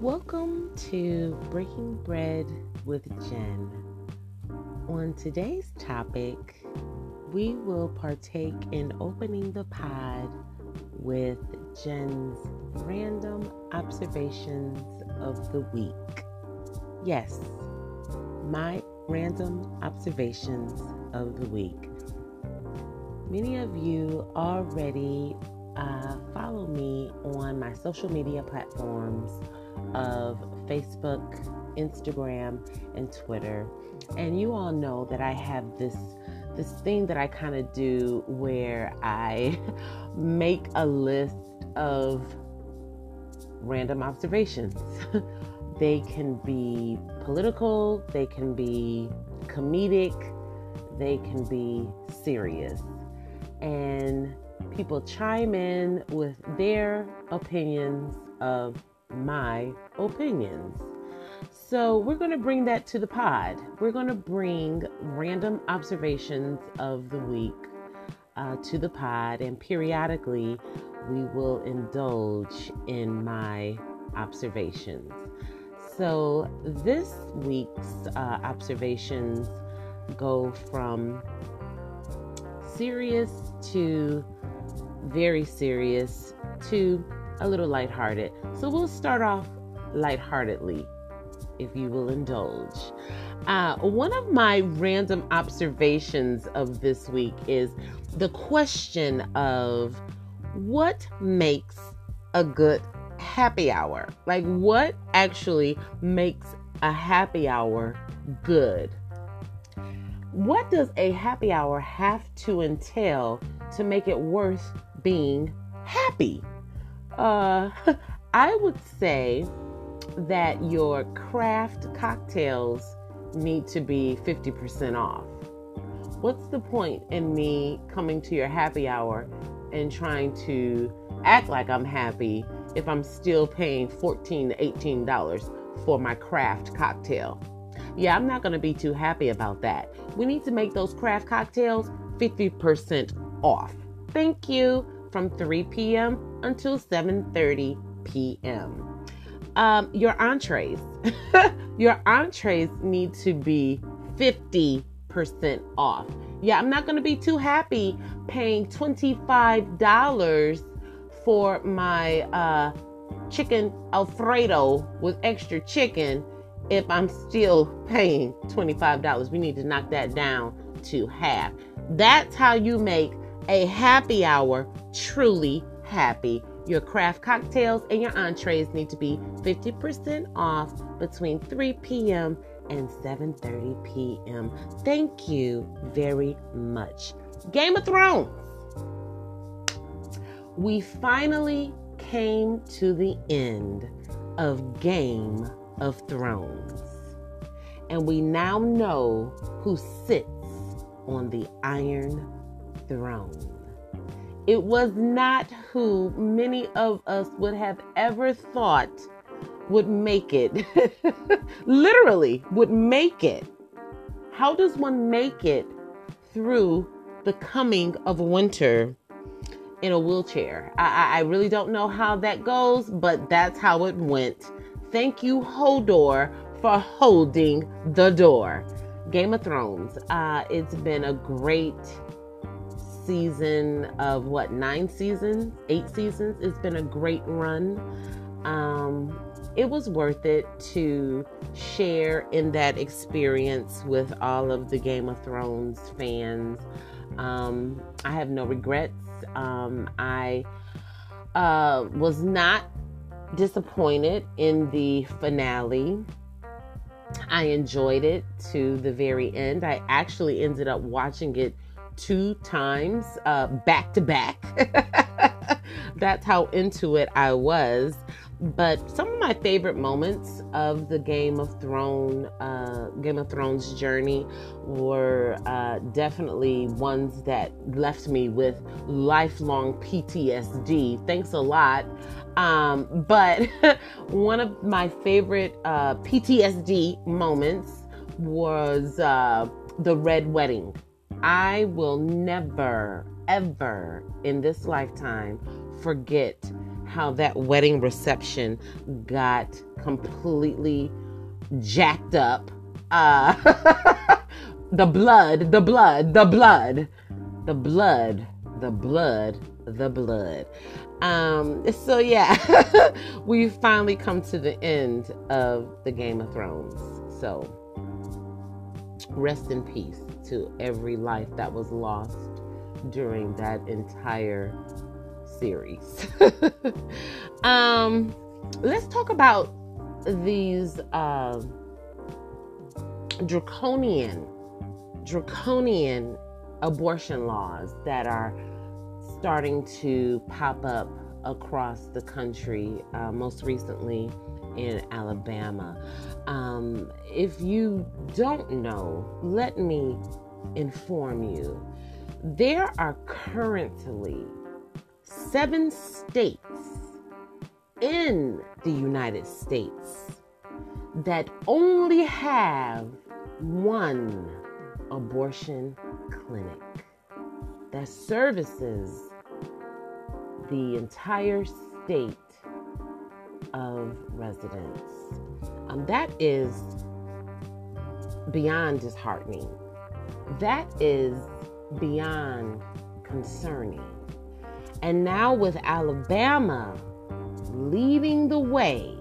Welcome to Breaking Bread with Jen. On today's topic, we will partake in opening the pod with Jen's random observations of the week. Yes, my random observations of the week. Many of you already uh, follow me on my social media platforms of Facebook, Instagram, and Twitter. And you all know that I have this this thing that I kind of do where I make a list of random observations. they can be political, they can be comedic, they can be serious. And people chime in with their opinions of my opinions. So, we're going to bring that to the pod. We're going to bring random observations of the week uh, to the pod, and periodically we will indulge in my observations. So, this week's uh, observations go from serious to very serious to a little lighthearted. So we'll start off lightheartedly, if you will indulge. Uh, one of my random observations of this week is the question of what makes a good happy hour? Like, what actually makes a happy hour good? What does a happy hour have to entail to make it worth being happy? Uh, I would say that your craft cocktails need to be 50% off. What's the point in me coming to your happy hour and trying to act like I'm happy if I'm still paying 14 to $18 for my craft cocktail? Yeah, I'm not going to be too happy about that. We need to make those craft cocktails 50% off. Thank you from 3 p.m. until 7:30 p.m. Um, your entrees, your entrees need to be 50% off. Yeah, I'm not going to be too happy paying $25 for my uh, chicken Alfredo with extra chicken if I'm still paying $25. We need to knock that down to half. That's how you make a happy hour truly happy. Your craft cocktails and your entrees need to be 50% off between 3 p.m. and 7:30 p.m. Thank you very much. Game of Thrones. We finally came to the end of Game of Thrones. And we now know who sits on the Iron Throne. It was not who many of us would have ever thought would make it. Literally, would make it. How does one make it through the coming of winter in a wheelchair? I, I really don't know how that goes, but that's how it went. Thank you, Hodor, for holding the door. Game of Thrones. Uh, it's been a great season of what nine seasons, eight seasons. It's been a great run. Um, it was worth it to share in that experience with all of the Game of Thrones fans. Um, I have no regrets. Um, I uh, was not disappointed in the finale. I enjoyed it to the very end. I actually ended up watching it two times uh, back to back That's how into it I was. But some of my favorite moments of the Game of Thrones, uh, Game of Thrones journey, were uh, definitely ones that left me with lifelong PTSD. Thanks a lot. Um, but one of my favorite uh, PTSD moments was uh, the Red Wedding. I will never, ever in this lifetime forget how that wedding reception got completely jacked up. Uh, the blood, the blood, the blood, the blood, the blood, the blood. Um, so yeah, we finally come to the end of the Game of Thrones. So rest in peace to every life that was lost during that entire series. um, let's talk about these uh, draconian, draconian abortion laws that are starting to pop up across the country, uh, most recently in Alabama. Um, if you don't know, let me inform you. There are currently seven states in the United States that only have one abortion clinic that services the entire state of residents. Um, that is beyond disheartening. That is beyond concerning. And now, with Alabama leading the way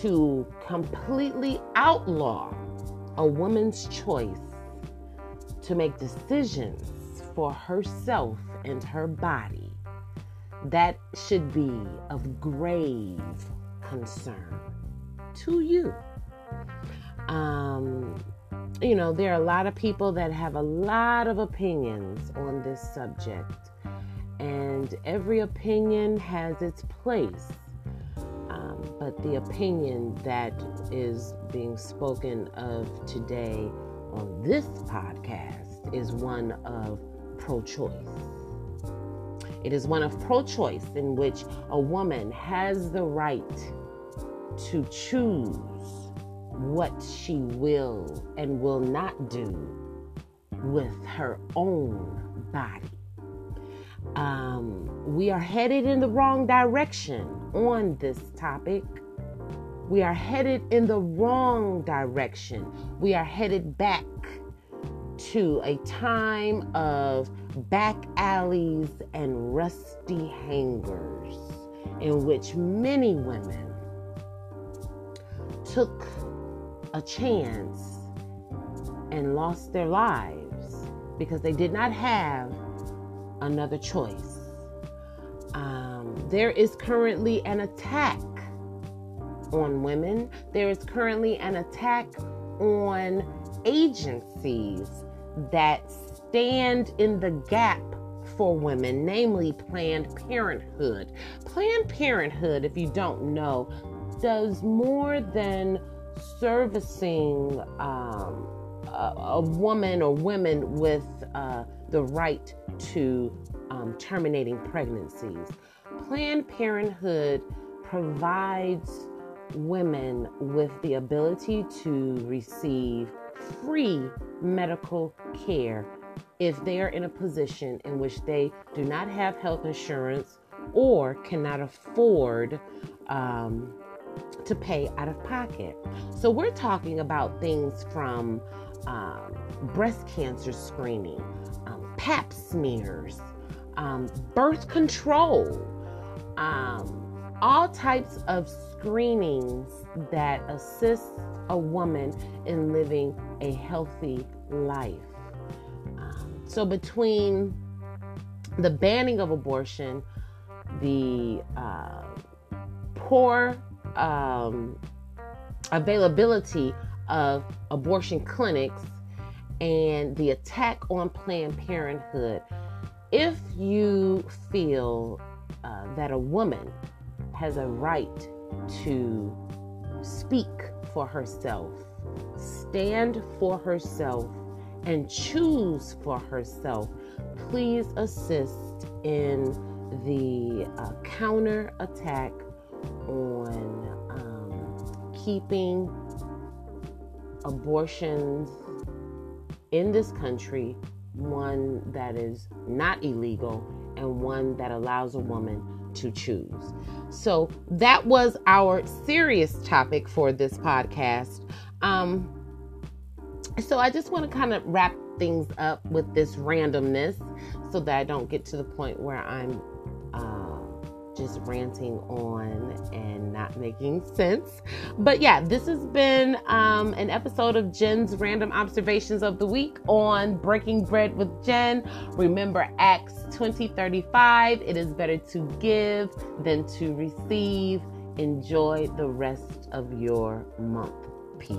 to completely outlaw a woman's choice to make decisions for herself and her body, that should be of grave concern to you. Um, you know, there are a lot of people that have a lot of opinions on this subject, and every opinion has its place. Um, but the opinion that is being spoken of today on this podcast is one of pro choice. It is one of pro choice in which a woman has the right to choose what she will and will not do with her own body. Um, we are headed in the wrong direction on this topic. We are headed in the wrong direction. We are headed back to a time of back alleys and rusty hangers in which many women took a chance and lost their lives because they did not have another choice. Um, there is currently an attack on women, there is currently an attack on agencies that stand in the gap for women, namely Planned Parenthood. Planned Parenthood, if you don't know, does more than servicing um, a, woman or women with uh, the right to um, terminating pregnancies. Planned Parenthood provides women with the ability to receive free medical care if they are in a position in which they do not have health insurance or cannot afford um, to pay out of pocket. So, we're talking about things from um, breast cancer screening, um, pap smears, um, birth control, um, all types of screenings that assist a woman in living a healthy life. Um, so, between the banning of abortion, the uh, poor um, availability of abortion clinics, and the attack on Planned Parenthood, if you feel uh, that a woman has a right to speak for herself, stand for herself, and choose for herself, please assist in the uh, counter attack on um, keeping abortions in this country one that is not illegal and one that allows a woman to choose. So that was our serious topic for this podcast. Um, so I just want to kind of wrap things up with this randomness so that I don't get to the point where I'm just ranting on and not making sense. But yeah, this has been um, an episode of Jen's Random Observations of the Week on Breaking Bread with Jen. Remember Acts 2035 it is better to give than to receive. Enjoy the rest of your month. Peace.